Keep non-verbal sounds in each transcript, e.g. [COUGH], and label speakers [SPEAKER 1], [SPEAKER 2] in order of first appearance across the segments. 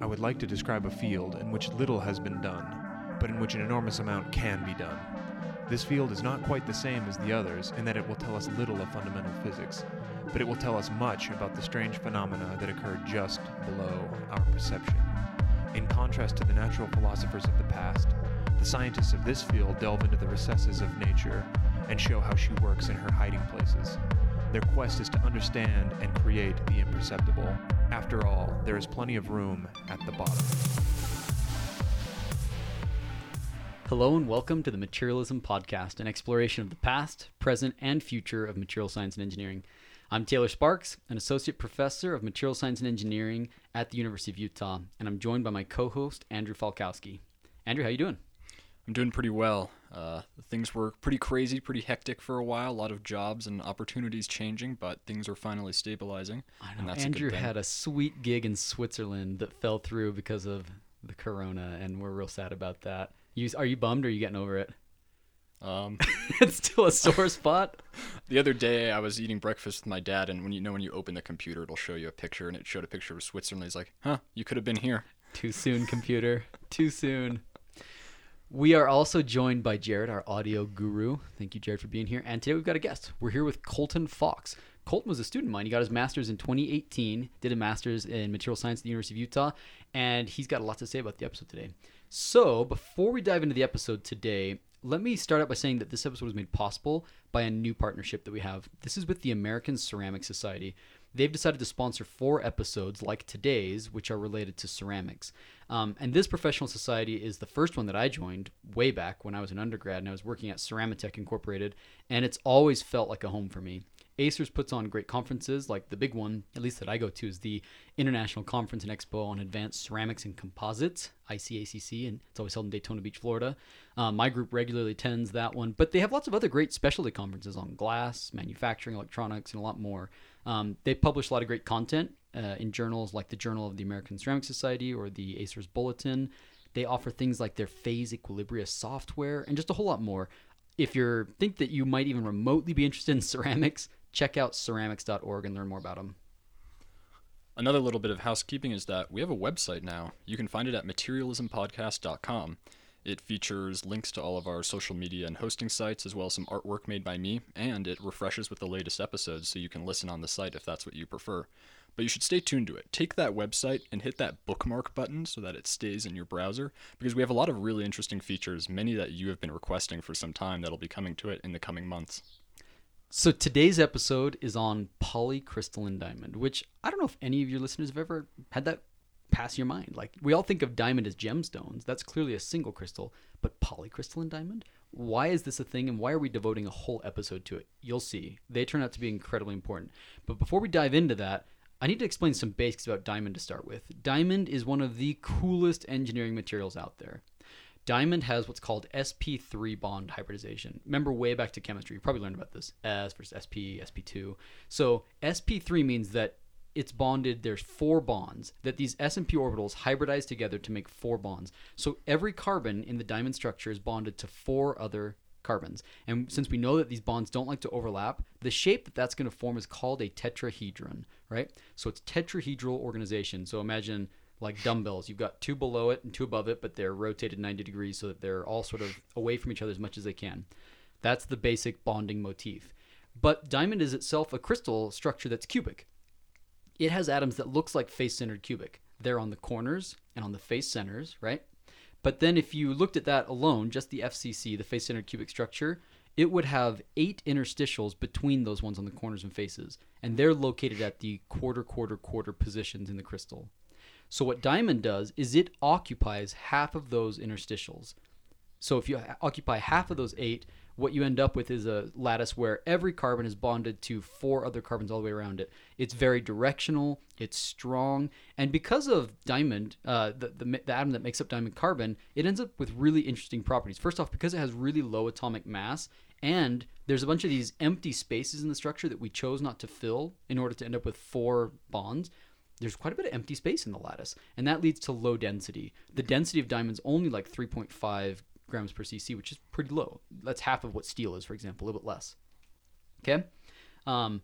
[SPEAKER 1] I would like to describe a field in which little has been done, but in which an enormous amount can be done. This field is not quite the same as the others in that it will tell us little of fundamental physics, but it will tell us much about the strange phenomena that occur just below our perception. In contrast to the natural philosophers of the past, the scientists of this field delve into the recesses of nature and show how she works in her hiding places. Their quest is to understand and create the imperceptible. After all, there is plenty of room at the bottom.
[SPEAKER 2] Hello and welcome to the Materialism Podcast, an exploration of the past, present, and future of material science and engineering. I'm Taylor Sparks, an associate professor of material science and engineering at the University of Utah, and I'm joined by my co-host Andrew Falkowski. Andrew, how you doing?
[SPEAKER 3] I'm doing pretty well. Uh, things were pretty crazy, pretty hectic for a while. A lot of jobs and opportunities changing, but things are finally stabilizing.
[SPEAKER 2] I
[SPEAKER 3] and
[SPEAKER 2] know
[SPEAKER 3] a
[SPEAKER 2] Andrew
[SPEAKER 3] good
[SPEAKER 2] had a sweet gig in Switzerland that fell through because of the corona, and we're real sad about that. You, are you bummed or are you getting over it?
[SPEAKER 3] Um, [LAUGHS]
[SPEAKER 2] it's still a sore spot. [LAUGHS]
[SPEAKER 3] the other day, I was eating breakfast with my dad, and when you know when you open the computer, it'll show you a picture, and it showed a picture of Switzerland. He's like, "Huh, you could have been here."
[SPEAKER 2] Too soon, computer. Too soon. We are also joined by Jared, our audio guru. Thank you, Jared, for being here. And today we've got a guest. We're here with Colton Fox. Colton was a student of mine. He got his master's in 2018, did a master's in material science at the University of Utah, and he's got a lot to say about the episode today. So, before we dive into the episode today, let me start out by saying that this episode was made possible by a new partnership that we have. This is with the American Ceramic Society. They've decided to sponsor four episodes like today's, which are related to ceramics. Um, and this professional society is the first one that I joined way back when I was an undergrad and I was working at Ceramatec Incorporated, and it's always felt like a home for me. Acers puts on great conferences, like the big one, at least that I go to, is the International Conference and Expo on Advanced Ceramics and Composites, ICACC, and it's always held in Daytona Beach, Florida. Um, my group regularly attends that one, but they have lots of other great specialty conferences on glass, manufacturing, electronics, and a lot more. Um, they publish a lot of great content uh, in journals like the Journal of the American Ceramic Society or the Acers Bulletin. They offer things like their phase equilibria software and just a whole lot more. If you think that you might even remotely be interested in [LAUGHS] ceramics, check out ceramics.org and learn more about them.
[SPEAKER 3] Another little bit of housekeeping is that we have a website now. You can find it at materialismpodcast.com. It features links to all of our social media and hosting sites, as well as some artwork made by me, and it refreshes with the latest episodes so you can listen on the site if that's what you prefer. But you should stay tuned to it. Take that website and hit that bookmark button so that it stays in your browser, because we have a lot of really interesting features, many that you have been requesting for some time that'll be coming to it in the coming months.
[SPEAKER 2] So today's episode is on polycrystalline diamond, which I don't know if any of your listeners have ever had that pass your mind. Like we all think of diamond as gemstones. That's clearly a single crystal, but polycrystalline diamond? Why is this a thing and why are we devoting a whole episode to it? You'll see. They turn out to be incredibly important. But before we dive into that, I need to explain some basics about diamond to start with. Diamond is one of the coolest engineering materials out there. Diamond has what's called sp3 bond hybridization. Remember way back to chemistry, you probably learned about this. S versus sp, sp2. So sp3 means that it's bonded there's four bonds that these s and p orbitals hybridize together to make four bonds. So every carbon in the diamond structure is bonded to four other carbons. And since we know that these bonds don't like to overlap, the shape that that's going to form is called a tetrahedron, right? So it's tetrahedral organization. So imagine like dumbbells. You've got two below it and two above it, but they're rotated 90 degrees so that they're all sort of away from each other as much as they can. That's the basic bonding motif. But diamond is itself a crystal structure that's cubic. It has atoms that looks like face-centered cubic. They're on the corners and on the face centers, right? But then if you looked at that alone, just the FCC, the face-centered cubic structure, it would have eight interstitials between those ones on the corners and faces, and they're located at the quarter, quarter, quarter positions in the crystal. So what diamond does is it occupies half of those interstitials. So if you occupy half of those eight, what you end up with is a lattice where every carbon is bonded to four other carbons all the way around it. It's very directional, it's strong, and because of diamond, uh, the, the, the atom that makes up diamond carbon, it ends up with really interesting properties. First off, because it has really low atomic mass, and there's a bunch of these empty spaces in the structure that we chose not to fill in order to end up with four bonds there's quite a bit of empty space in the lattice, and that leads to low density. The density of diamonds only like 3.5 grams per cc, which is pretty low. That's half of what steel is, for example, a little bit less. Okay. Um,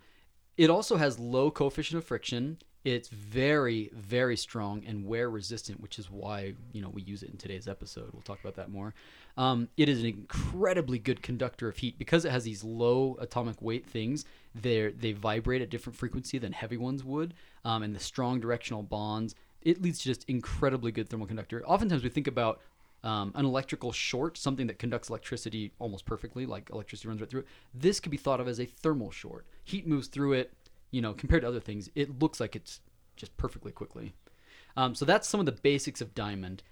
[SPEAKER 2] it also has low coefficient of friction. It's very, very strong and wear resistant, which is why you know we use it in today's episode. We'll talk about that more. Um, it is an incredibly good conductor of heat because it has these low atomic weight things. They they vibrate at different frequency than heavy ones would, um, and the strong directional bonds. It leads to just incredibly good thermal conductor. Oftentimes we think about um, an electrical short, something that conducts electricity almost perfectly, like electricity runs right through it. This could be thought of as a thermal short. Heat moves through it you know, compared to other things, it looks like it's just perfectly quickly. Um, so that's some of the basics of diamond.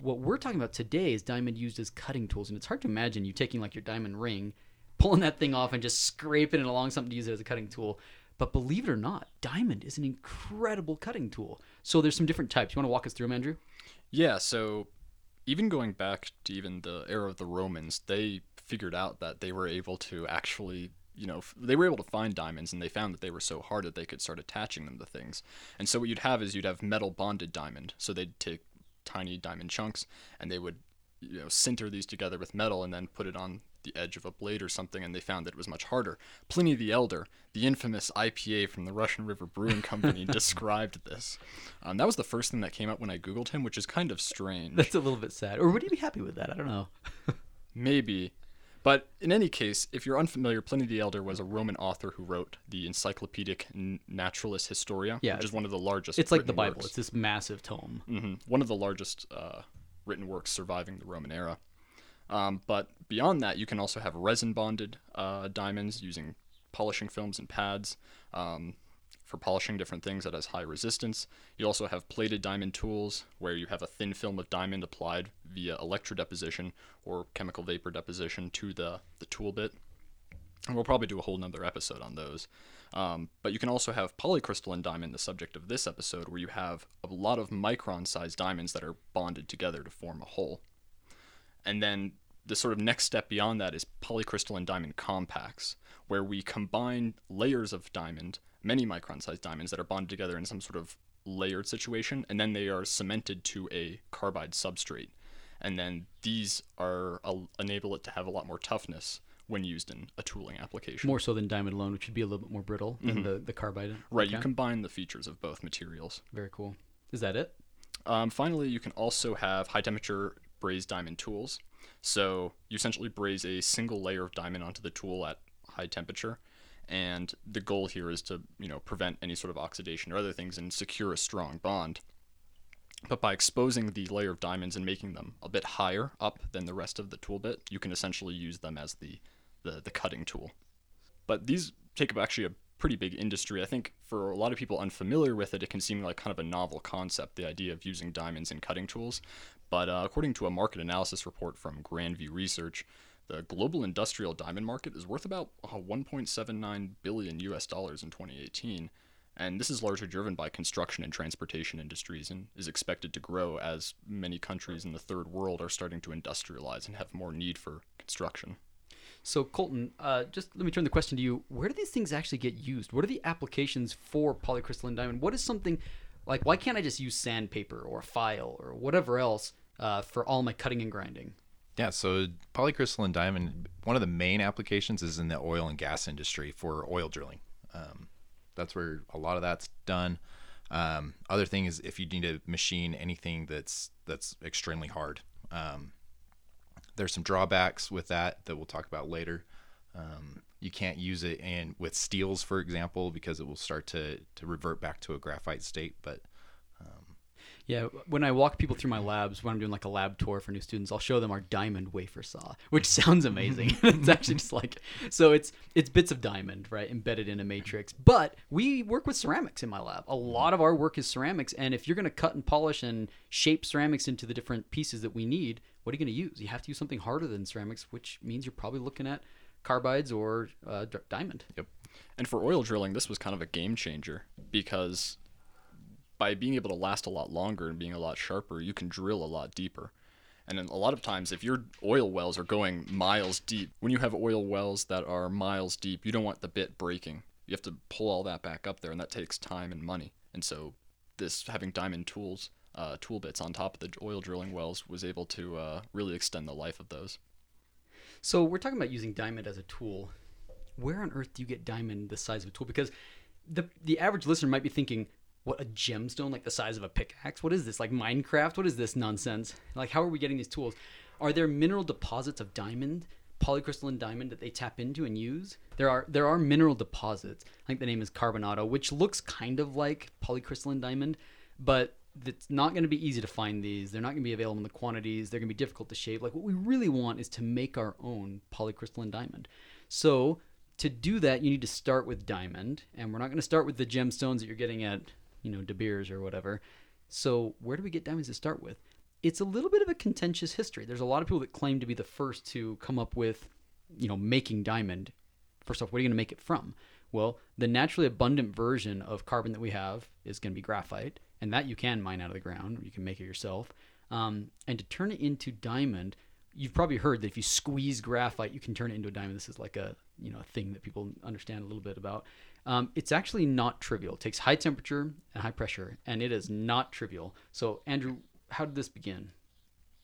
[SPEAKER 2] What we're talking about today is diamond used as cutting tools, and it's hard to imagine you taking like your diamond ring, pulling that thing off, and just scraping it along something to use it as a cutting tool. But believe it or not, diamond is an incredible cutting tool. So there's some different types. You want to walk us through them, Andrew?
[SPEAKER 3] Yeah. So even going back to even the era of the Romans, they figured out that they were able to actually you know, they were able to find diamonds and they found that they were so hard that they could start attaching them to things. And so what you'd have is you'd have metal bonded diamond. So they'd take tiny diamond chunks and they would, you know, sinter these together with metal and then put it on the edge of a blade or something and they found that it was much harder. Pliny the Elder, the infamous IPA from the Russian River Brewing Company, [LAUGHS] described this. Um, that was the first thing that came up when I Googled him, which is kind of strange.
[SPEAKER 2] That's a little bit sad. Or would you be happy with that? I don't know. [LAUGHS]
[SPEAKER 3] Maybe. But in any case, if you're unfamiliar, Pliny the Elder was a Roman author who wrote the Encyclopedic Naturalis Historia,
[SPEAKER 2] Yeah,
[SPEAKER 3] which is one of the largest.
[SPEAKER 2] It's like the Bible.
[SPEAKER 3] works.
[SPEAKER 2] It's this massive tome.
[SPEAKER 3] hmm One of the largest uh, written works surviving the Roman era. Um, but beyond that, you can also have resin bonded uh, diamonds using polishing films and pads um, for polishing different things that has high resistance. You also have plated diamond tools where you have a thin film of diamond applied via electrodeposition or chemical vapor deposition to the, the tool bit. And we'll probably do a whole nother episode on those. Um, but you can also have polycrystalline diamond, the subject of this episode, where you have a lot of micron sized diamonds that are bonded together to form a whole. And then the sort of next step beyond that is polycrystalline diamond compacts, where we combine layers of diamond, many micron sized diamonds that are bonded together in some sort of layered situation, and then they are cemented to a carbide substrate. And then these are uh, enable it to have a lot more toughness when used in a tooling application.
[SPEAKER 2] More so than diamond alone, which would be a little bit more brittle than the, the carbide.
[SPEAKER 3] Mm-hmm. right, you combine the features of both materials.
[SPEAKER 2] Very cool. Is that it?
[SPEAKER 3] Um, finally, you can also have high temperature brazed diamond tools. So you essentially braze a single layer of diamond onto the tool at high temperature, and the goal here is to you know prevent any sort of oxidation or other things and secure a strong bond. But by exposing the layer of diamonds and making them a bit higher up than the rest of the tool bit, you can essentially use them as the, the, the cutting tool. But these take up actually a pretty big industry. I think for a lot of people unfamiliar with it, it can seem like kind of a novel concept, the idea of using diamonds in cutting tools. But uh, according to a market analysis report from Grandview Research, the global industrial diamond market is worth about uh, 1.79 billion US dollars in 2018. And this is largely driven by construction and transportation industries and is expected to grow as many countries in the third world are starting to industrialize and have more need for construction.
[SPEAKER 2] So Colton, uh, just let me turn the question to you. Where do these things actually get used? What are the applications for polycrystalline diamond? What is something like? Why can't I just use sandpaper or a file or whatever else uh, for all my cutting and grinding?
[SPEAKER 4] Yeah, so polycrystalline diamond, one of the main applications is in the oil and gas industry for oil drilling. Um, that's where a lot of that's done. Um, other thing is if you need to machine anything that's that's extremely hard. Um, there's some drawbacks with that that we'll talk about later. Um, you can't use it in with steels, for example, because it will start to to revert back to a graphite state. But um,
[SPEAKER 2] Yeah, when I walk people through my labs, when I'm doing like a lab tour for new students, I'll show them our diamond wafer saw, which [LAUGHS] sounds amazing. [LAUGHS] it's actually just like so it's it's bits of diamond, right, embedded in a matrix. But we work with ceramics in my lab. A mm-hmm. lot of our work is ceramics, and if you're going to cut and polish and shape ceramics into the different pieces that we need, what are you going to use? You have to use something harder than ceramics, which means you're probably looking at carbides or uh, d- diamond.
[SPEAKER 4] yep,
[SPEAKER 3] And for oil drilling, this was kind of a game changer because by being able to last a lot longer and being a lot sharper, you can drill a lot deeper. And a lot of times, if your oil wells are going miles deep, when you have oil wells that are miles deep, you don't want the bit breaking. You have to pull all that back up there, and that takes time and money. And so, this having diamond tools, uh, tool bits on top of the oil drilling wells was able to uh, really extend the life of those.
[SPEAKER 2] So we're talking about using diamond as a tool. Where on earth do you get diamond the size of a tool? Because the the average listener might be thinking, what a gemstone like the size of a pickaxe. What is this? Like Minecraft? What is this nonsense? Like how are we getting these tools? Are there mineral deposits of diamond, polycrystalline diamond that they tap into and use? There are there are mineral deposits. I think the name is carbonado, which looks kind of like polycrystalline diamond, but it's not going to be easy to find these. They're not going to be available in the quantities. They're going to be difficult to shape. Like what we really want is to make our own polycrystalline diamond. So to do that, you need to start with diamond, and we're not going to start with the gemstones that you're getting at, you know, De Beers or whatever. So where do we get diamonds to start with? It's a little bit of a contentious history. There's a lot of people that claim to be the first to come up with, you know, making diamond. First off, what are you going to make it from? Well, the naturally abundant version of carbon that we have is going to be graphite, and that you can mine out of the ground. You can make it yourself. Um, and to turn it into diamond, you've probably heard that if you squeeze graphite, you can turn it into a diamond. This is like a you know a thing that people understand a little bit about. Um, it's actually not trivial. It takes high temperature and high pressure, and it is not trivial. So, Andrew, how did this begin?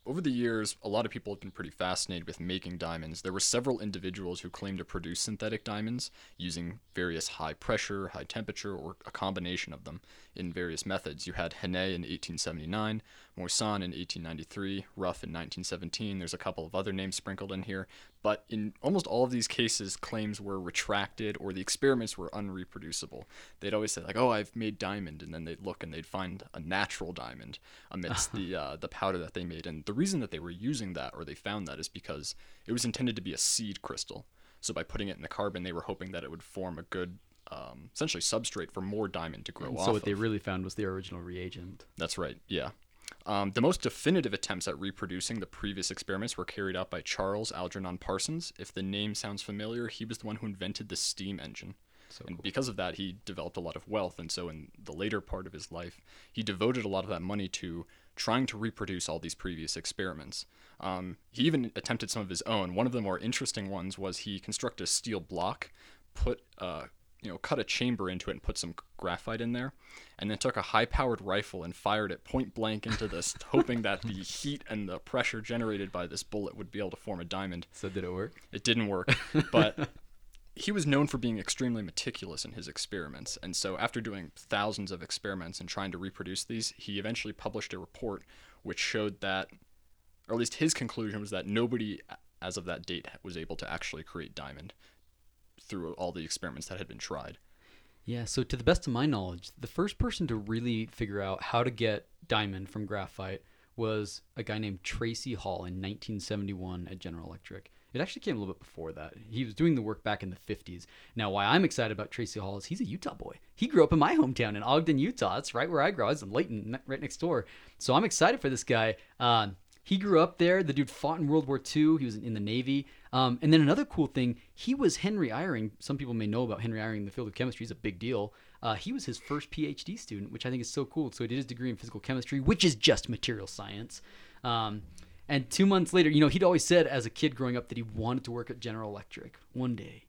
[SPEAKER 3] Over the years, a lot of people have been pretty fascinated with making diamonds. There were several individuals who claimed to produce synthetic diamonds using various high pressure, high temperature, or a combination of them in various methods. You had Hannay in 1879, Moissan in 1893, Ruff in 1917. There's a couple of other names sprinkled in here, but in almost all of these cases, claims were retracted or the experiments were unreproducible. They'd always say like, "Oh, I've made diamond," and then they'd look and they'd find a natural diamond amidst [LAUGHS] the uh, the powder that they made. And the reason that they were using that or they found that is because it was intended to be a seed crystal. So by putting it in the carbon, they were hoping that it would form a good um, essentially substrate for more diamond to grow
[SPEAKER 2] And
[SPEAKER 3] off.
[SPEAKER 2] so what
[SPEAKER 3] of.
[SPEAKER 2] they really found was the original reagent.
[SPEAKER 3] That's right, yeah. Um, the most definitive attempts at reproducing the previous experiments were carried out by Charles Algernon Parsons. If the name sounds familiar, he was the one who invented the steam engine.
[SPEAKER 2] So
[SPEAKER 3] and because of that, he developed a lot of wealth. And so, in the later part of his life, he devoted a lot of that money to trying to reproduce all these previous experiments. Um, he even attempted some of his own. One of the more interesting ones was he constructed a steel block, put uh, you know, cut a chamber into it and put some graphite in there, and then took a high-powered rifle and fired it point blank into this, [LAUGHS] hoping that the heat and the pressure generated by this bullet would be able to form a diamond.
[SPEAKER 2] So did it work?
[SPEAKER 3] It didn't work, but [LAUGHS] he was known for being extremely meticulous in his experiments. And so, after doing thousands of experiments and trying to reproduce these, he eventually published a report which showed that, or at least his conclusion was that nobody, as of that date, was able to actually create diamond through all the experiments that had been tried.
[SPEAKER 2] Yeah, so to the best of my knowledge, the first person to really figure out how to get diamond from graphite was a guy named Tracy Hall in 1971 at General Electric. It actually came a little bit before that. He was doing the work back in the 50s. Now, why I'm excited about Tracy Hall is he's a Utah boy. He grew up in my hometown in Ogden, Utah. That's right where I grew. I was in Layton, right next door. So I'm excited for this guy. Uh, he grew up there. The dude fought in World War II. He was in the Navy. Um, and then another cool thing, he was Henry Eyring. Some people may know about Henry Eyring in the field of chemistry. He's a big deal. Uh, he was his first PhD student, which I think is so cool. So he did his degree in physical chemistry, which is just material science. Um, and two months later, you know, he'd always said as a kid growing up that he wanted to work at General Electric one day.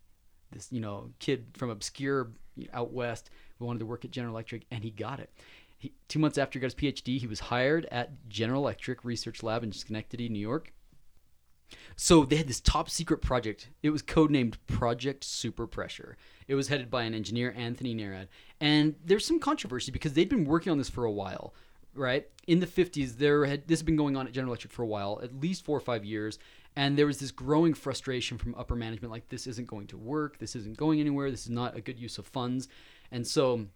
[SPEAKER 2] This, you know, kid from obscure out west wanted to work at General Electric, and he got it. He, two months after he got his PhD, he was hired at General Electric Research Lab in Schenectady, New York. So they had this top secret project. It was codenamed Project Super Pressure. It was headed by an engineer, Anthony Nerad. And there's some controversy because they'd been working on this for a while, right? In the 50s, there had this had been going on at General Electric for a while, at least four or five years. And there was this growing frustration from upper management like, this isn't going to work. This isn't going anywhere. This is not a good use of funds. And so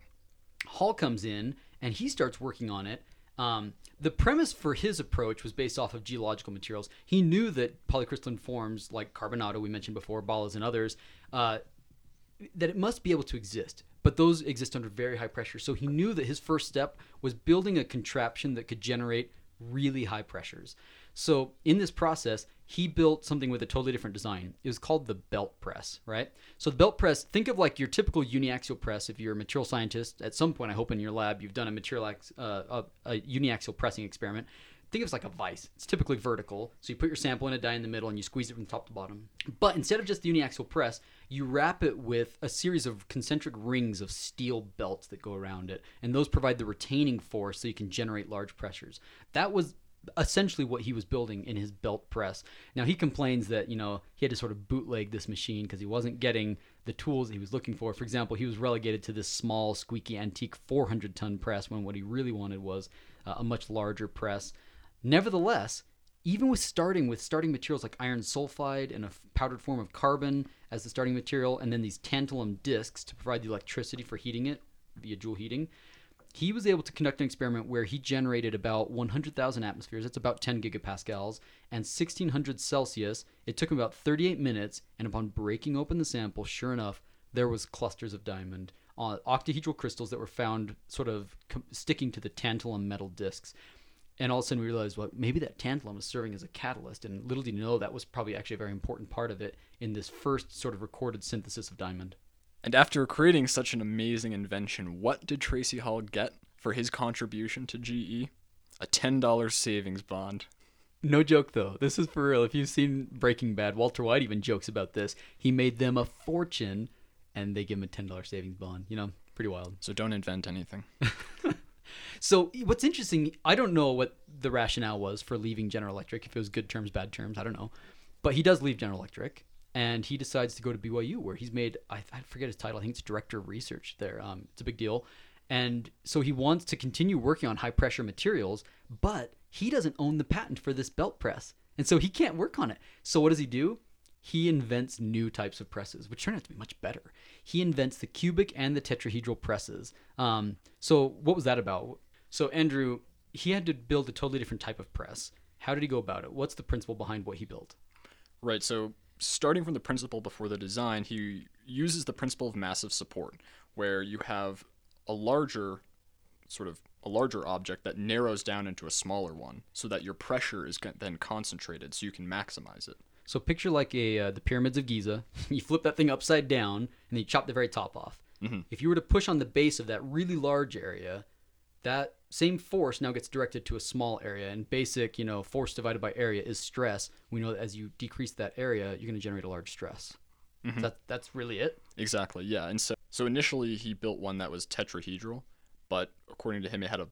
[SPEAKER 2] Hall comes in and he starts working on it. Um, the premise for his approach was based off of geological materials. He knew that polycrystalline forms like carbonado, we mentioned before, ballas, and others, uh, that it must be able to exist. But those exist under very high pressure. So he knew that his first step was building a contraption that could generate really high pressures. So in this process, he built something with a totally different design. It was called the belt press, right? So the belt press, think of like your typical uniaxial press. If you're a material scientist, at some point, I hope in your lab you've done a material uh, a, a uniaxial pressing experiment. Think of it like a vice. It's typically vertical. So you put your sample in a die in the middle and you squeeze it from top to bottom. But instead of just the uniaxial press, you wrap it with a series of concentric rings of steel belts that go around it. And those provide the retaining force so you can generate large pressures. That was essentially what he was building in his belt press. Now he complains that you know he had to sort of bootleg this machine because he wasn't getting the tools he was looking for. For example, he was relegated to this small, squeaky, antique 400 ton press when what he really wanted was uh, a much larger press. Nevertheless, even with starting with starting materials like iron sulfide and a powdered form of carbon as the starting material, and then these tantalum discs to provide the electricity for heating it via joule heating, he was able to conduct an experiment where he generated about 100,000 atmospheres. That's about 10 gigapascals and 1600 Celsius. It took him about 38 minutes, and upon breaking open the sample, sure enough, there was clusters of diamond, uh, octahedral crystals that were found sort of com- sticking to the tantalum metal discs. And all of a sudden, we realized, well, maybe that tantalum was serving as a catalyst. And little did you know that was probably actually a very important part of it in this first sort of recorded synthesis of diamond.
[SPEAKER 3] And after creating such an amazing invention, what did Tracy Hall get for his contribution to GE? A $10 savings bond.
[SPEAKER 2] No joke though. This is for real. If you've seen Breaking Bad, Walter White even jokes about this. He made them a fortune, and they give him a ten dollars savings bond. You know, pretty wild.
[SPEAKER 3] So don't invent anything. [LAUGHS]
[SPEAKER 2] So what's interesting, I don't know what the rationale was for leaving General Electric. If it was good terms, bad terms, I don't know. But he does leave General Electric, and he decides to go to BYU, where he's made I, I forget his title. I think it's director of research there. Um, it's a big deal, and so he wants to continue working on high pressure materials, but he doesn't own the patent for this belt press, and so he can't work on it. So what does he do? He invents new types of presses, which turn out to be much better. He invents the cubic and the tetrahedral presses. Um, so what was that about? So Andrew, he had to build a totally different type of press. How did he go about it? What's the principle behind what he built?
[SPEAKER 3] Right. So, starting from the principle before the design, he uses the principle of massive support, where you have a larger, sort of a larger object that narrows down into a smaller one, so that your pressure is then concentrated, so you can maximize it.
[SPEAKER 2] So picture like a uh, the pyramids of Giza. [LAUGHS] you flip that thing upside down and then you chop the very top off. If you were to push on the base of that really large area, that same force now gets directed to a small area. And basic, you know, force divided by area is stress. We know that as you decrease that area, you're going to generate a large stress. That that's really it.
[SPEAKER 3] Exactly. Yeah. And so, so initially he built one that was tetrahedral, but according to him, it had a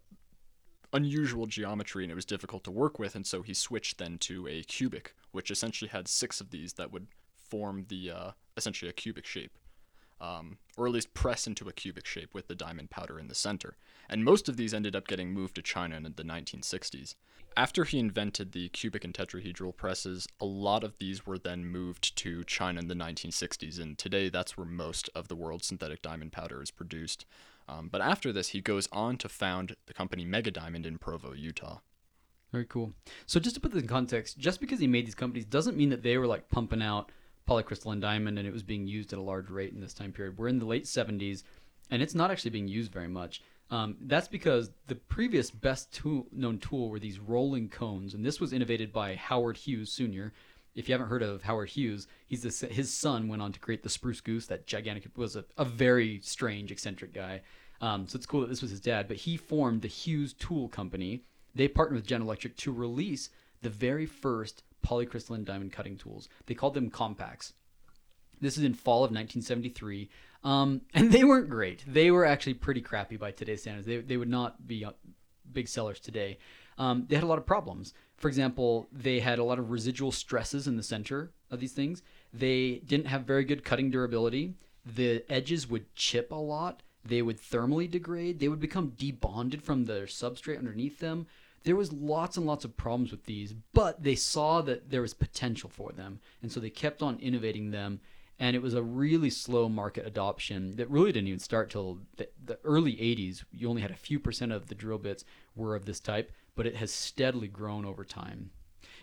[SPEAKER 3] unusual geometry and it was difficult to work with, and so he switched then to a cubic, which essentially had six of these that would form the uh, essentially a cubic shape, um, or at least press into a cubic shape with the diamond powder in the center. And most of these ended up getting moved to China in the 1960s. After he invented the cubic and tetrahedral presses, a lot of these were then moved to China in the 1960s, and today that's where most of the world's synthetic diamond powder is produced. Um, but after this, he goes on to found the company Mega Diamond in Provo, Utah.
[SPEAKER 2] Very cool. So just to put this in context, just because he made these companies doesn't mean that they were like pumping out polycrystalline diamond and it was being used at a large rate in this time period. We're in the late 70s and it's not actually being used very much. Um, that's because the previous best tool, known tool were these rolling cones, and this was innovated by Howard Hughes Sr. If you haven't heard of Howard Hughes, he's his son went on to create the Spruce Goose. That gigantic was a, a very strange, eccentric guy. Um, so it's cool that this was his dad, but he formed the Hughes Tool Company. They partnered with General Electric to release the very first polycrystalline diamond cutting tools. They called them compacts. This is in fall of 1973, um, [LAUGHS] and they weren't great. They were actually pretty crappy by today's standards. They, they would not be uh, big sellers today. Um, they had a lot of problems. For example, they had a lot of residual stresses in the center of these things. They didn't have very good cutting durability. The edges would chip a lot. They would thermally degrade. They would become debonded from the substrate underneath them. There was lots and lots of problems with these, but they saw that there was potential for them, and so they kept on innovating them. And it was a really slow market adoption that really didn't even start till the, the, early 80s you only had a few percent of the drill bits were of this type but it has steadily grown over time.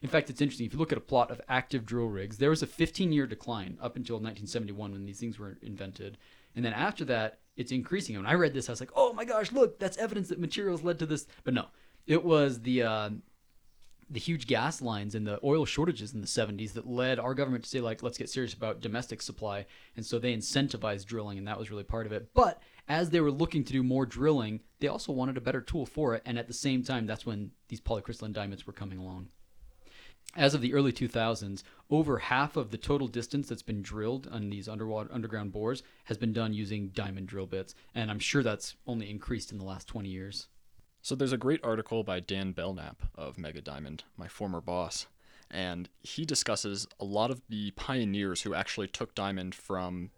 [SPEAKER 2] In fact it's interesting if you look at a plot of active drill rigs there was a 15 year decline up until 1971 when these things were invented. And then after that it's increasing. And when i read this i was like oh my gosh look that's evidence that materials led to this. But no it was the uh, the huge gas lines and the oil shortages in the 70s that led our government to say like let's get serious about domestic supply. And so they incentivized drilling and that was really part of it. But as they were looking to do more drilling they also wanted a better tool for it. And at the same time that's when these polycrystalline diamonds were coming along. As of the early 2000s over half of the total distance that's been drilled on these underwater underground bores has been done using diamond drill bits. And i'm sure that's only increased in the last 20 years
[SPEAKER 3] So there's a great article by Dan Belknap of Mega Diamond, my former boss, and he discusses a lot of the pioneers who actually took diamond from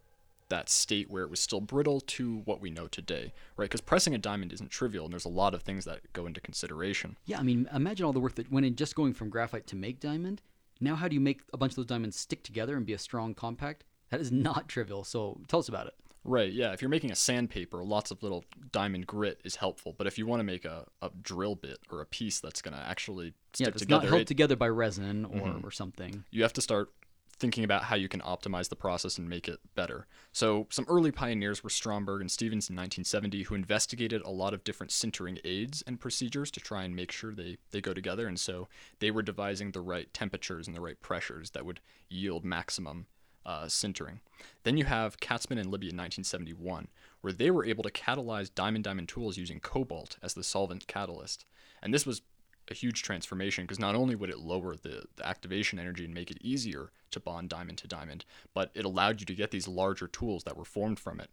[SPEAKER 3] that state where it was still brittle to what we know today, right? Because pressing a diamond isn't trivial, and there's a lot of things that go into consideration.
[SPEAKER 2] Yeah, I mean, imagine all the work that went in just going from graphite to make diamond. Now, how do you make a bunch of those diamonds stick together and be a strong compact? That is not trivial. So tell us about it.
[SPEAKER 3] Right, yeah. If you're making a sandpaper, lots of little diamond grit is helpful. But if you want to make a, a drill bit or a piece that's going to actually stick
[SPEAKER 2] yeah, it's
[SPEAKER 3] together,
[SPEAKER 2] not held
[SPEAKER 3] it-
[SPEAKER 2] together by resin or, mm-hmm. or something.
[SPEAKER 3] you have to start thinking about how you can optimize the process and make it better. So, some early pioneers were Stromberg and Stephens in 1970, who investigated a lot of different sintering aids and procedures to try and make sure they, they go together. And so, they were devising the right temperatures and the right pressures that would yield maximum uh, sintering. Then you have Katzman and Libby in 1971, where they were able to catalyze diamond diamond tools using cobalt as the solvent catalyst. And this was a huge transformation because not only would it lower the, the activation energy and make it easier to bond diamond to diamond, but it allowed you to get these larger tools that were formed from it.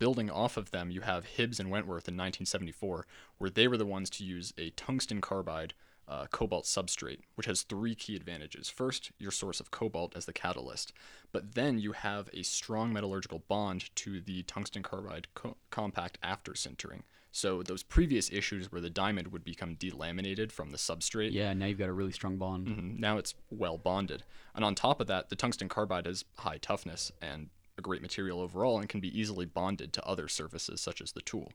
[SPEAKER 3] Building off of them, you have Hibbs and Wentorf in 1974, where they were the ones to use a tungsten carbide uh, cobalt substrate, which has three key advantages. First, your source of cobalt as the catalyst, but then you have a strong metallurgical bond to the tungsten carbide co- compact after sintering. So those previous issues where the diamond would become delaminated from the substrate,
[SPEAKER 2] Yeah, now you've got a really strong bond.
[SPEAKER 3] Mhm. Now it's well bonded. And on top of that, the tungsten carbide has high toughness and a great material overall and can be easily bonded to other surfaces such as the tool.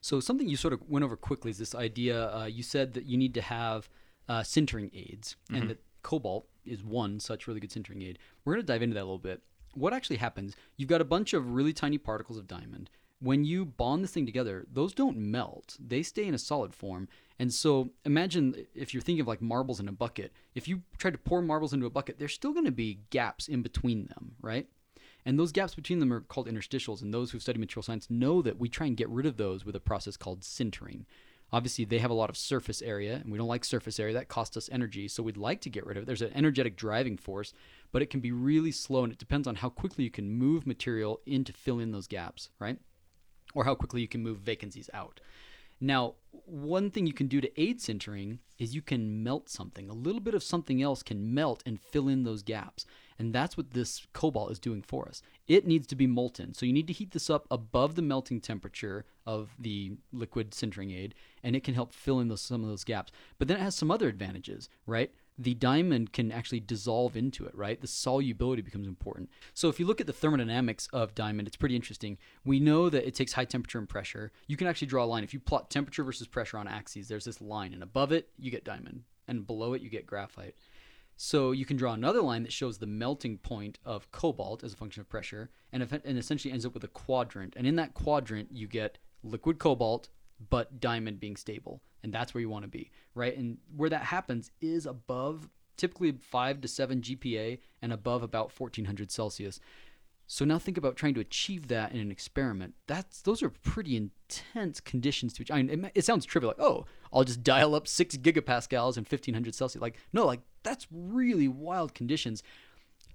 [SPEAKER 2] So something you sort of went over quickly is this idea. Uh, you said that you need to have uh, sintering aids, and that cobalt is one such really good sintering aid. We're going to dive into that a little bit. What actually happens? You've got a bunch of really tiny particles of diamond. When you bond this thing together, those don't melt; they stay in a solid form. And so, imagine if you're thinking of like marbles in a bucket. If you try to pour marbles into a bucket, there's still going to be gaps in between them, right? And those gaps between them are called interstitials. And those who've studied material science know that we try and get rid of those with a process called sintering. Obviously, they have a lot of surface area, and we don't like surface area. That costs us energy, so we'd like to get rid of it. There's an energetic driving force, but it can be really slow, and it depends on how quickly you can move material in to fill in those gaps, right? Or how quickly you can move vacancies out. Now, one thing you can do to aid sintering is you can melt something. A little bit of something else can melt and fill in those gaps. And that's what this cobalt is doing for us. It needs to be molten. So you need to heat this up above the melting temperature of the liquid sintering aid, and it can help fill in those, some of those gaps. But then it has some other advantages, right? the diamond can actually dissolve into it, right? The solubility becomes important. So if you look at the thermodynamics of diamond, it's pretty interesting. We know that it takes high temperature and pressure. You can actually draw a line. If you plot temperature versus pressure on axes, there's this line, and above it, you get diamond, and below it, you get graphite. So you can draw another line that shows the melting point of cobalt as a function of pressure, and, if, and essentially ends up with a quadrant. And in that quadrant, you get liquid cobalt, but diamond being stable. And that's where you want to be, right? And where that happens is above typically 5 to 7 GPA and above about 1400 Celsius. So now think about trying to achieve that in an experiment. That's those are pretty intense conditions to. I mean, it, it sounds trivial, like oh, I'll just dial up six gigapascals and 1500 Celsius. Like no, like that's really wild conditions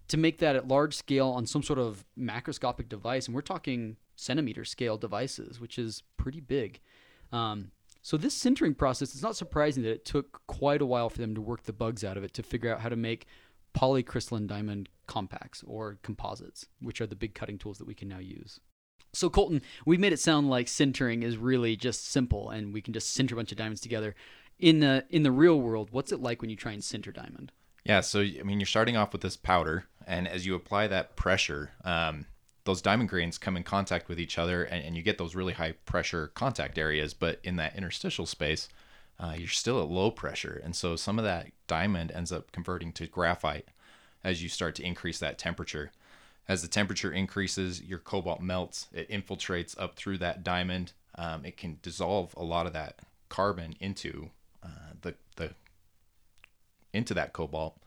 [SPEAKER 2] to make that at large scale on some sort of macroscopic device, and we're talking centimeter scale devices, which is pretty big. Um, so this sintering process, it's not surprising that it took quite a while for them to work the bugs out of it to figure out how to make polycrystalline diamond compacts or composites, which are the big cutting tools that we can now use. So Colton, we've made it sound like sintering is really just simple and we can just sinter a bunch of diamonds together. In the in the real world, what's it like when you try and sinter diamond?
[SPEAKER 4] Yeah, so I mean, you're starting off with this powder, and as you apply that pressure, um, those diamond grains come in contact with each other, and, and you get those really high pressure contact areas. But in that interstitial space, uh, you're still at low pressure, and so some of that diamond ends up converting to graphite as you start to increase that temperature. As the temperature increases, your cobalt melts. It infiltrates up through that diamond. Um, it can dissolve a lot of that carbon into uh, the the into that cobalt.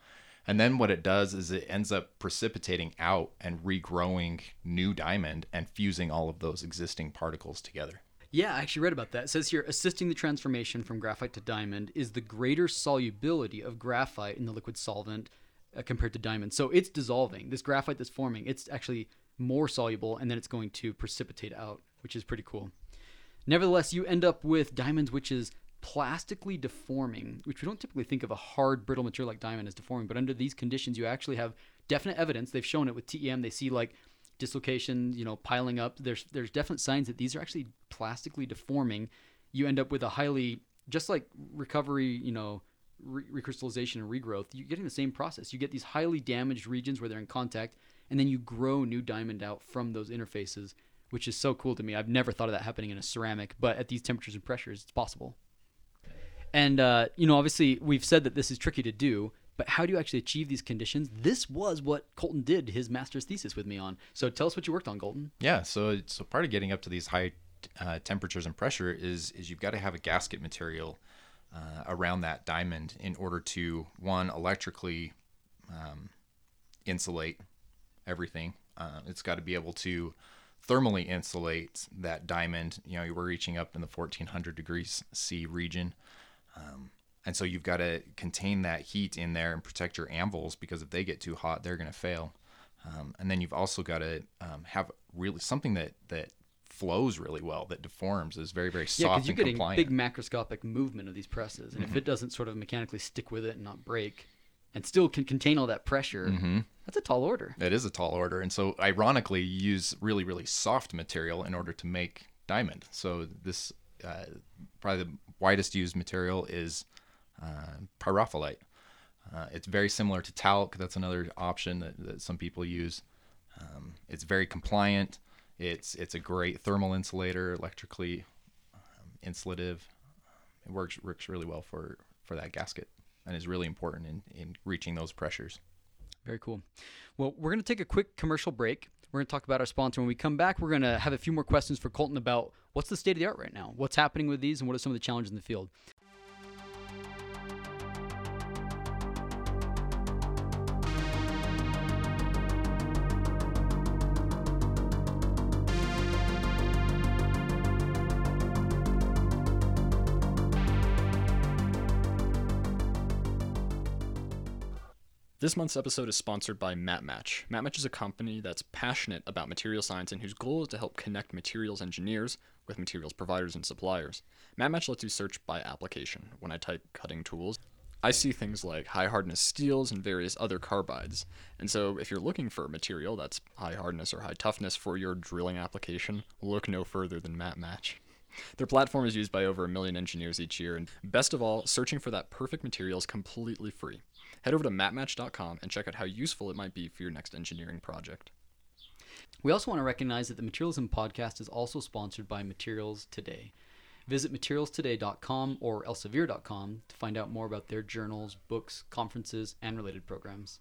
[SPEAKER 4] And then what it does is it ends up precipitating out and regrowing new diamond and fusing all of those existing particles together.
[SPEAKER 2] Yeah, I actually read about that. It says here assisting the transformation from graphite to diamond is the greater solubility of graphite in the liquid solvent uh, compared to diamond. So it's dissolving. This graphite that's forming, it's actually more soluble and then it's going to precipitate out, which is pretty cool. Nevertheless, you end up with diamonds which is plastically deforming, which we don't typically think of a hard brittle material like diamond as deforming, but under these conditions you actually have definite evidence. They've shown it with TEM. They see like dislocation, you know, piling up. There's there's definite signs that these are actually plastically deforming. You end up with a highly just like recovery, you know, re- recrystallization and regrowth. You're getting the same process. You get these highly damaged regions where they're in contact, and then you grow new diamond out from those interfaces, which is so cool to me. I've never thought of that happening in a ceramic, but at these temperatures and pressures, it's possible. And uh, you know, obviously, we've said that this is tricky to do, but how do you actually achieve these conditions? This was what Colton did his master's thesis with me on. So tell us what you worked on, Colton.
[SPEAKER 4] Yeah, so so part of getting up to these high uh, temperatures and pressure is is you've got to have a gasket material uh, around that diamond in order to one electrically um, insulate everything. Uh, it's got to be able to thermally insulate that diamond. You know, we're reaching up in the 1400 degrees C region. Um, and so you've got to contain that heat in there and protect your anvils because if they get too hot, they're going to fail. Um, and then you've also got to um, have really something that that flows really well, that deforms, is very very
[SPEAKER 2] Yeah,
[SPEAKER 4] soft
[SPEAKER 2] because you're
[SPEAKER 4] and
[SPEAKER 2] getting
[SPEAKER 4] compliant.
[SPEAKER 2] big macroscopic movement of these presses, and if it doesn't sort of mechanically stick with it and not break, and still can contain all that pressure, that's a tall order.
[SPEAKER 4] It is a tall order, and so ironically, you use really really soft material in order to make diamond. So this uh, probably the widest used material is pyrophyllite. Uh, it's very similar to talc. That's another option that, that some people use. Um, it's very compliant. It's it's a great thermal insulator, electrically um, insulative. It works works really well for for that gasket, and is really important in in reaching those pressures.
[SPEAKER 2] Very cool. Well, we're going to take a quick commercial break. We're going to talk about our sponsor. When we come back, we're going to have a few more questions for Colton about what's the state of the art right now, what's happening with these, and what are some of the challenges in the field.
[SPEAKER 3] This month's episode is sponsored by MatMatch. MatMatch is a company that's passionate about material science and whose goal is to help connect materials engineers with materials providers and suppliers. MatMatch lets you search by application. When I type cutting tools, I see things like high hardness steels and various other carbides. And so, if you're looking for a material that's high hardness or high toughness for your drilling application, look no further than MatMatch. Their platform is used by over a million engineers each year, and best of all, searching for that perfect material is completely free. Head over to matmatch.com and check out how useful it might be for your next engineering project.
[SPEAKER 2] We also want to recognize that the Materialism podcast is also sponsored by Materials Today. Visit materialstoday.com or elsevier.com to find out more about their journals, books, conferences, and related programs.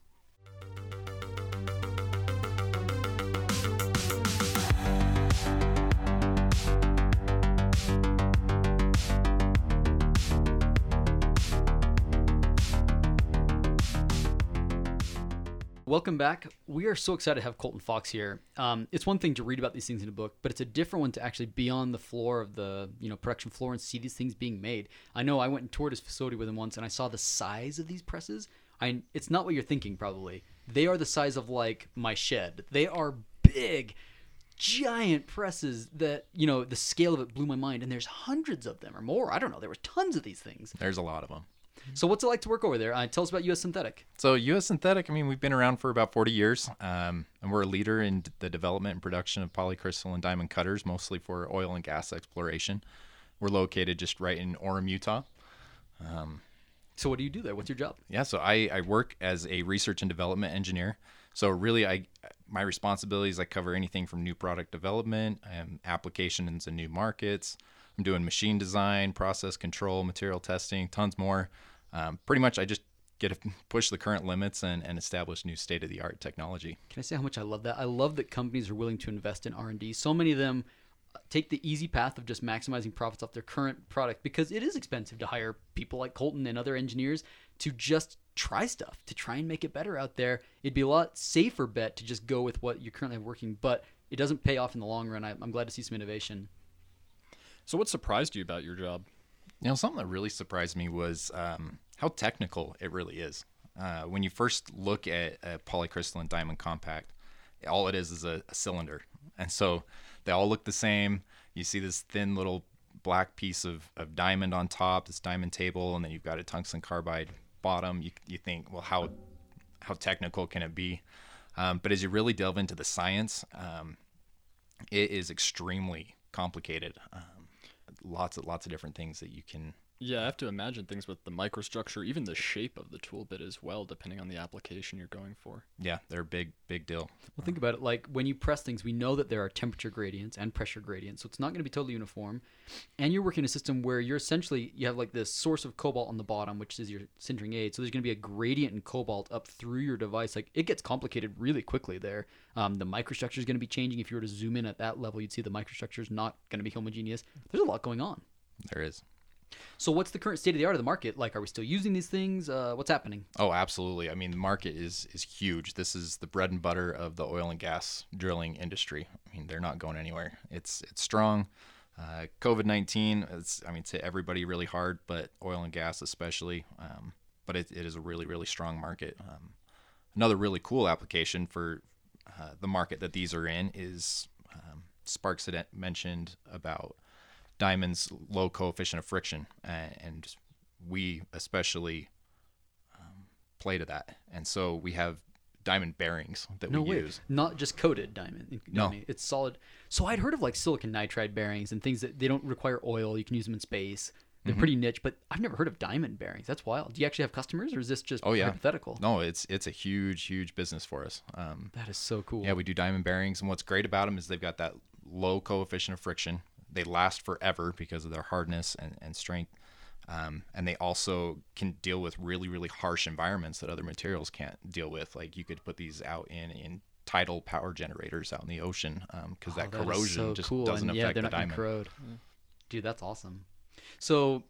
[SPEAKER 2] Welcome back. We are so excited to have Colton Fox here. Um, it's one thing to read about these things in a book, but it's a different one to actually be on the floor of the you know production floor and see these things being made. I know I went and toured his facility with him once, and I saw the size of these presses. I it's not what you're thinking probably. They are the size of like my shed. They are big, giant presses that you know the scale of it blew my mind. And there's hundreds of them or more. I don't know. There were tons of these things.
[SPEAKER 4] There's a lot of them.
[SPEAKER 2] So what's it like to work over there? Uh, tell us about U.S. Synthetic.
[SPEAKER 4] So U.S. Synthetic, I mean, we've been around for about 40 years, um, and we're a leader in the development and production of polycrystalline diamond cutters, mostly for oil and gas exploration. We're located just right in Orem, Utah.
[SPEAKER 2] So what do you do there? What's your job?
[SPEAKER 4] Yeah, so I, I work as a research and development engineer. So really, I my responsibilities I cover anything from new product development, um, applications in new markets. I'm doing machine design, process control, material testing, tons more. Um, pretty much, I just get to push the current limits and, and establish new state of the art technology.
[SPEAKER 2] Can I say how much I love that? I love that companies are willing to invest in R&D. So many of them uh, take the easy path of just maximizing profits off their current product because it is expensive to hire people like Colton and other engineers to just try stuff, to try and make it better out there. It'd be a lot safer bet to just go with what you're currently working, but it doesn't pay off in the long run. I, I'm glad to see some innovation.
[SPEAKER 3] So, what surprised you about your job?
[SPEAKER 4] You know, something that really surprised me was um, how technical it really is. Uh, when you first look at a polycrystalline diamond compact, all it is is a, a cylinder. And so they all look the same. You see this thin little black piece of, of diamond on top, this diamond table, and then you've got a tungsten carbide bottom. You, you think, well, how how technical can it be? Um, but as you really delve into the science, um, it is extremely complicated. Um, lots of lots of different things that you can
[SPEAKER 3] Yeah, I have to imagine things with the microstructure, even the shape of the tool bit as well, depending on the application you're going for.
[SPEAKER 4] yeah they're a big big deal
[SPEAKER 2] Well, think about it. Like when you press things, we know that there are temperature gradients and pressure gradients, so it's not going to be totally uniform. And you're working in a system where you're essentially you have like this source of cobalt on the bottom, which is your sintering aid. So there's going to be a gradient in cobalt up through your device. Like it gets complicated really quickly there. Um, the microstructure is going to be changing. If you were to zoom in at that level, you'd see the microstructure is not going to be homogeneous. There's a lot going on.
[SPEAKER 4] there is
[SPEAKER 2] So what's the current state of the art of the market? Like, are we still using these things? Uh, what's happening?
[SPEAKER 4] Oh, absolutely. I mean, the market is is huge. This is the bread and butter of the oil and gas drilling industry. I mean, they're not going anywhere. It's it's strong. Uh, COVID nineteen, it's I mean, hit everybody really hard, but oil and gas especially. Um, but it, it is a really really strong market. Um, another really cool application for uh, the market that these are in is um, Sparks had mentioned about diamond's low coefficient of friction, and, we especially um, play to that. And so we have diamond bearings that
[SPEAKER 2] No
[SPEAKER 4] we
[SPEAKER 2] way.
[SPEAKER 4] use.
[SPEAKER 2] Not just coated diamond.
[SPEAKER 4] No.
[SPEAKER 2] It's solid. So I'd heard of like silicon nitride bearings and things that they don't require oil. You can use them in space.
[SPEAKER 4] Mm-hmm.
[SPEAKER 2] They're pretty niche, but I've never heard of diamond bearings. That's wild. Do you actually have customers, or is this just
[SPEAKER 4] Oh, yeah.
[SPEAKER 2] hypothetical?
[SPEAKER 4] No, it's it's a huge huge business for us. Um,
[SPEAKER 2] That is so cool.
[SPEAKER 4] Yeah, we do diamond bearings, and what's great about them is they've got that low coefficient of friction. They last forever because of their hardness and, and strength, um, and they also can deal with really really harsh environments that other materials can't deal with. Like you could put these out in in tidal power generators out in the ocean because
[SPEAKER 2] Oh,
[SPEAKER 4] that
[SPEAKER 2] that
[SPEAKER 4] corrosion
[SPEAKER 2] so
[SPEAKER 4] just
[SPEAKER 2] cool.
[SPEAKER 4] doesn't
[SPEAKER 2] and, yeah,
[SPEAKER 4] affect
[SPEAKER 2] they're
[SPEAKER 4] the
[SPEAKER 2] not
[SPEAKER 4] diamond.
[SPEAKER 2] corrode. Dude, that's awesome. So,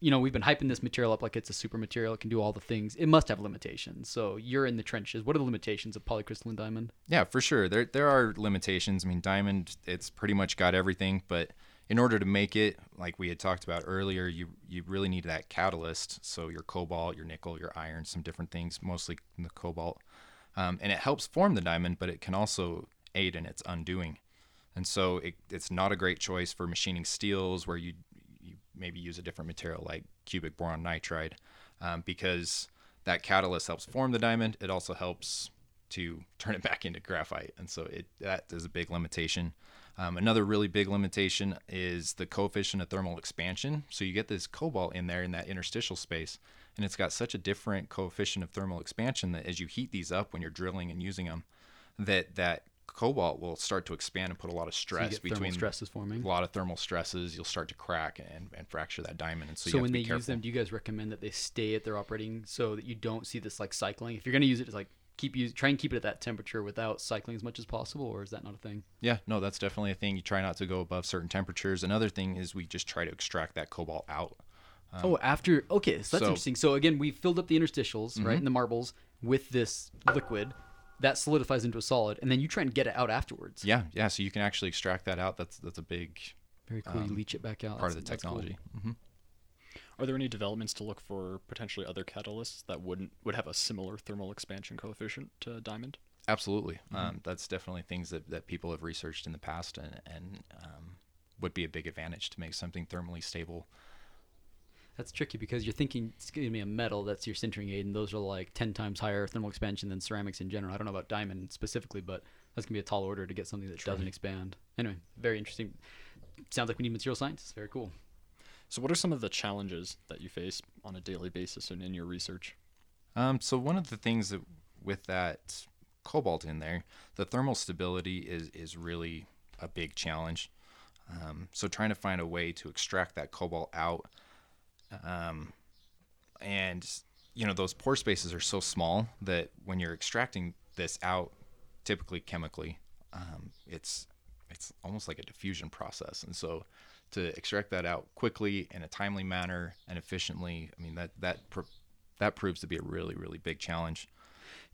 [SPEAKER 2] you know, we've been hyping this material up like it's a super material. It can do all the things. It must have limitations. So you're in the trenches. What are the limitations of polycrystalline diamond?
[SPEAKER 4] Yeah, for sure. There there are limitations. I mean, diamond it's pretty much got everything, but in order to make it, like we had talked about earlier, you you really need that catalyst. So your cobalt, your nickel, your iron, some different things, mostly the cobalt, um, and it helps form the diamond, but it can also aid in its undoing. And so it, it's not a great choice for machining steels where you you maybe use a different material like cubic boron nitride, um, because that catalyst helps form the diamond. It also helps to turn it [LAUGHS] back into graphite, and so it that is a big limitation. Um, another really big limitation is the coefficient of thermal expansion. So you get this cobalt in there in that interstitial space, and it's got such a different coefficient of thermal expansion that as you heat these up when you're drilling and using them, that that cobalt will start to expand and put a lot of
[SPEAKER 2] So
[SPEAKER 4] stress
[SPEAKER 2] thermal
[SPEAKER 4] between
[SPEAKER 2] stresses forming.
[SPEAKER 4] a lot of thermal stresses. You'll start to crack and, and fracture that diamond, and so,
[SPEAKER 2] So,
[SPEAKER 4] you have
[SPEAKER 2] when
[SPEAKER 4] to
[SPEAKER 2] they
[SPEAKER 4] careful.
[SPEAKER 2] use them, do you guys recommend that they stay at their operating so that you don't see this like cycling? If you're going to use it, just like keep you try and keep it at that temperature without cycling as much as possible, or is that not a thing?
[SPEAKER 4] Yeah, no, that's definitely a thing. You try not to go above certain temperatures. Another thing is we just try to extract that cobalt out.
[SPEAKER 2] oh, after okay, so that's
[SPEAKER 4] so- Mm-hmm.
[SPEAKER 2] interesting. So again, we filled up the interstitials, right, and the marbles with this liquid that solidifies into a solid, and then you try and get it out afterwards.
[SPEAKER 4] Yeah, yeah. So you can actually extract that out. That's that's a big
[SPEAKER 2] Very cool. you leach it back out.
[SPEAKER 4] Um, part of the
[SPEAKER 2] That's- that's cool.
[SPEAKER 4] technology.
[SPEAKER 3] Are there any developments to look for potentially other catalysts that wouldn't would have a similar thermal expansion coefficient to diamond?
[SPEAKER 4] Absolutely.
[SPEAKER 2] Mm-hmm.
[SPEAKER 4] Um, that's definitely things that, that people have researched in the past and, and um, would be a big advantage to make something thermally stable.
[SPEAKER 2] That's tricky because you're thinking it's going to be a metal that's your sintering aid, and those are like 10 times higher thermal expansion than ceramics in general. I don't know about diamond specifically, but that's going to be a tall order to get something that doesn't expand. Anyway, very interesting. Sounds like we need material science. It's very cool.
[SPEAKER 3] So, what are some of the challenges that you face on a daily basis and in your research?
[SPEAKER 4] Um, so one of the things that with that cobalt in there, the thermal stability is is really a big challenge. Um, so trying to find a way to extract that cobalt out, um, and you know those pore spaces are so small that when you're extracting this out, typically chemically, um, it's it's almost like a diffusion process, and so to extract that out quickly in a timely manner and efficiently, I mean that that pr- that proves to be a really really big challenge.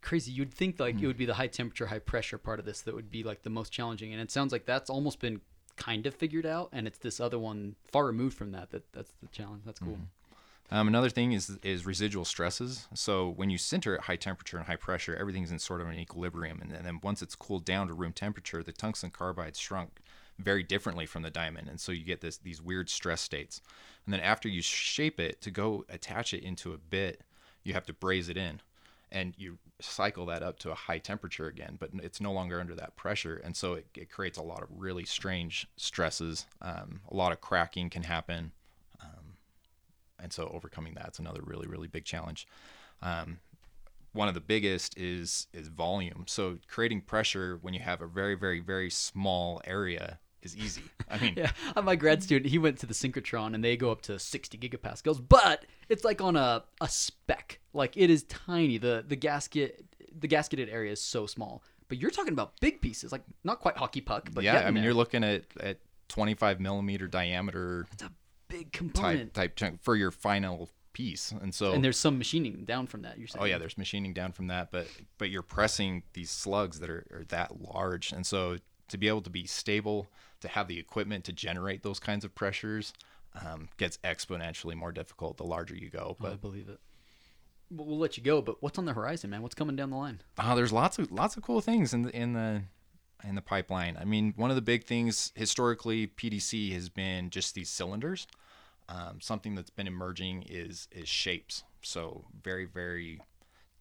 [SPEAKER 2] Crazy. You'd think like it would be the high temperature, high pressure part of this that would be like the most challenging, and it sounds like that's almost been kind of figured out, and it's this other one far removed from that that that's the challenge. That's cool.
[SPEAKER 4] Um, another thing is is residual stresses. So when you sinter at high temperature and high pressure, everything's in sort of an equilibrium, and, then once it's cooled down to room temperature, the tungsten carbide shrunk very differently from the diamond, and so you get this these weird stress states. And then after you shape it to go attach it into a bit, you have to braze it in, and you cycle that up to a high temperature again, but it's no longer under that pressure, and so it, it creates a lot of really strange stresses. Um, a lot of cracking can happen, um, and so overcoming that's another really really big challenge. Um, one of the biggest is is volume. So creating pressure when you have a very very very small area is easy. I mean, [LAUGHS]
[SPEAKER 2] Yeah, my grad student, he went to the synchrotron and they go up to 60 gigapascals, but it's like on a, a speck. Like it is tiny. The the gasket the gasketed area is so small. But you're talking about big pieces, like not quite hockey puck, but
[SPEAKER 4] yeah, I mean
[SPEAKER 2] there.
[SPEAKER 4] you're looking at at 25 millimeter diameter
[SPEAKER 2] it's a big
[SPEAKER 4] type
[SPEAKER 2] component.
[SPEAKER 4] type chunk for your final piece, and so
[SPEAKER 2] And there's some machining down from that. You're saying?
[SPEAKER 4] Oh yeah, there's machining down from that, but but you're pressing these slugs that are, are that large, and so to be able to be stable, to have the equipment to generate those kinds of pressures, um, gets exponentially more difficult the larger you go. But I
[SPEAKER 2] believe it. We'll let you go, but what's on the horizon, man? What's coming down the line?
[SPEAKER 4] uh, there's lots of lots of cool things in the in the in the pipeline. I mean, one of the big things historically, PDC has been just these cylinders. Um, something that's been emerging is is shapes. So very very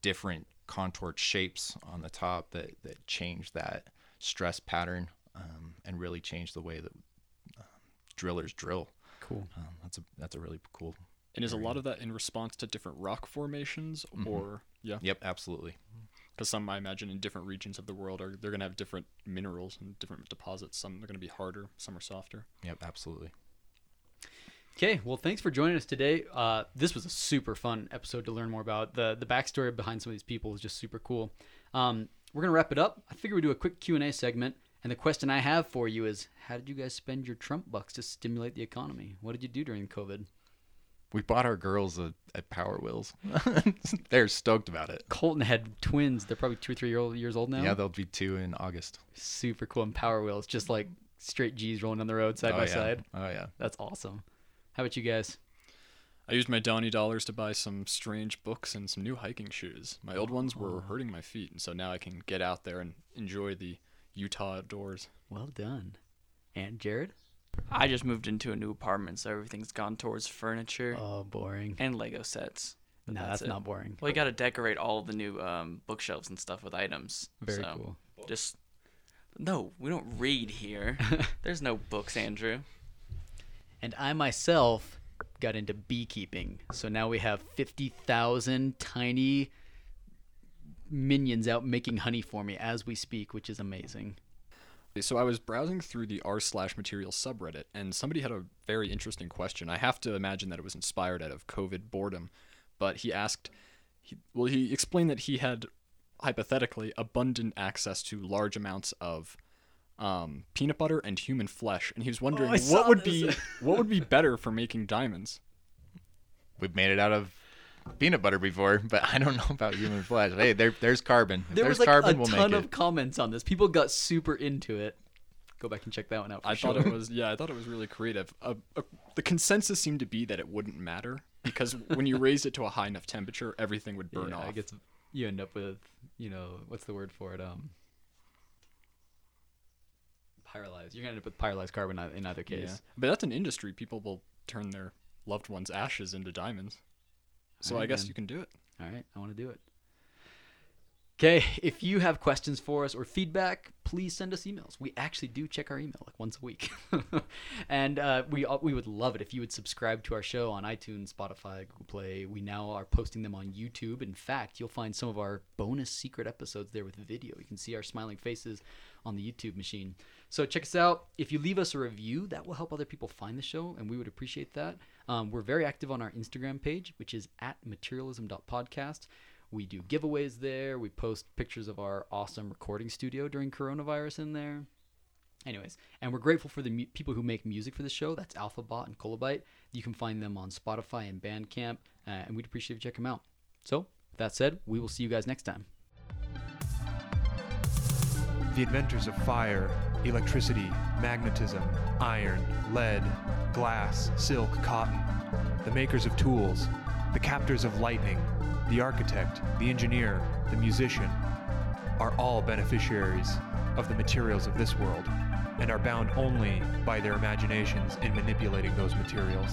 [SPEAKER 4] different contoured shapes on the top that that change that stress pattern um, and really change the way that um, drillers drill.
[SPEAKER 2] Cool.
[SPEAKER 4] Um, that's a that's a really cool.
[SPEAKER 3] And is a lot of that in response to different rock formations, or yeah?
[SPEAKER 4] Yep, absolutely.
[SPEAKER 3] Because some I imagine in different regions of the world are they're gonna have different minerals and different deposits. Some are gonna be harder, some are softer.
[SPEAKER 4] Yep, absolutely.
[SPEAKER 2] Okay, well, thanks for joining us today. Uh, this was a super fun episode to learn more about. the The backstory behind some of these people is just super cool. Um, we're gonna wrap it up. I figure we do a quick Q and A segment. And the question I have for you is, how did you guys spend your Trump bucks to stimulate the economy? What did you do during COVID?
[SPEAKER 4] We bought our girls a, at Power Wheels. [LAUGHS] They're stoked about it.
[SPEAKER 2] Colton had twins. They're probably two or three year old, years old now.
[SPEAKER 4] Yeah, they'll be two in August.
[SPEAKER 2] super cool. And Power Wheels, just like straight G's rolling down the road side
[SPEAKER 4] oh,
[SPEAKER 2] by
[SPEAKER 4] yeah.
[SPEAKER 2] side.
[SPEAKER 4] Oh yeah.
[SPEAKER 2] That's awesome. How about you guys?
[SPEAKER 3] I used my Donny dollars to buy some strange books and some new hiking shoes. My old ones were hurting my feet, and so now I can get out there and enjoy the Utah outdoors.
[SPEAKER 2] Well done. And Jared?
[SPEAKER 5] I just moved into a new apartment, so everything's gone towards furniture
[SPEAKER 2] Oh, boring.
[SPEAKER 5] and Lego sets. But
[SPEAKER 2] No, that's
[SPEAKER 5] it.
[SPEAKER 2] not boring.
[SPEAKER 5] Well, you got to decorate all the new um, bookshelves and stuff with items.
[SPEAKER 2] Very
[SPEAKER 5] so
[SPEAKER 2] cool.
[SPEAKER 5] Just no, we don't read here. [LAUGHS] There's no books, Andrew.
[SPEAKER 2] And I myself got into beekeeping. So now we have 50,000 tiny minions out making honey for me as we speak, which is amazing.
[SPEAKER 3] So I was browsing through the r slash materials subreddit, and somebody had a very interesting question. I have to imagine that it was inspired out of COVID boredom, but he asked, he, well, he explained that he had hypothetically abundant access to large amounts of um, peanut butter and human flesh, and he was wondering
[SPEAKER 2] Oh,
[SPEAKER 3] what would
[SPEAKER 2] this.
[SPEAKER 3] be what would be better for making diamonds.
[SPEAKER 4] We've made it out of peanut butter before, but I don't know about human flesh. Hey, there, there's carbon.
[SPEAKER 2] There
[SPEAKER 4] there's
[SPEAKER 2] was like
[SPEAKER 4] carbon,
[SPEAKER 2] a
[SPEAKER 4] we'll
[SPEAKER 2] ton of
[SPEAKER 4] it.
[SPEAKER 2] comments on this. People got super into it. Go back and check that one out. For
[SPEAKER 3] I
[SPEAKER 2] sure.
[SPEAKER 3] thought it was yeah, I thought it was really creative. Uh, uh, the consensus seemed to be that it wouldn't matter because when you raised it to a high enough temperature, everything would burn
[SPEAKER 2] yeah,
[SPEAKER 3] off.
[SPEAKER 2] I guess you end up with, you know, what's the word for it? Um, pyrolyzed. You're gonna end up with pyrolyzed carbon in either case.
[SPEAKER 3] Yeah. But that's an industry. People will turn their loved ones' ashes into diamonds. So I guess
[SPEAKER 2] man.
[SPEAKER 3] you can do it.
[SPEAKER 2] All right, I want to do it. Okay, if you have questions for us or feedback, please send us emails. We actually do check our email like once a week, [LAUGHS] and uh, we we would love it if you would subscribe to our show on iTunes, Spotify, Google Play. We now are posting them on YouTube. In fact, you'll find some of our bonus secret episodes there with video. You can see our smiling faces on the YouTube machine. So check us out. If you leave us a review, that will help other people find the show, and we would appreciate that. Um, we're very active on our Instagram page, which is at materialism.podcast. We do giveaways there. We post pictures of our awesome recording studio during coronavirus in there. Anyways, and we're grateful for the mu- people who make music for the show. That's AlphaBot and Kolobite. You can find them on Spotify and Bandcamp, uh, and we'd appreciate if you check them out. So, with that said, we will see you guys next time.
[SPEAKER 1] The inventors of fire, electricity, magnetism, iron, lead, glass, silk, cotton, the makers of tools, the captors of lightning, the architect, the engineer, the musician, are all beneficiaries of the materials of this world and are bound only by their imaginations in manipulating those materials.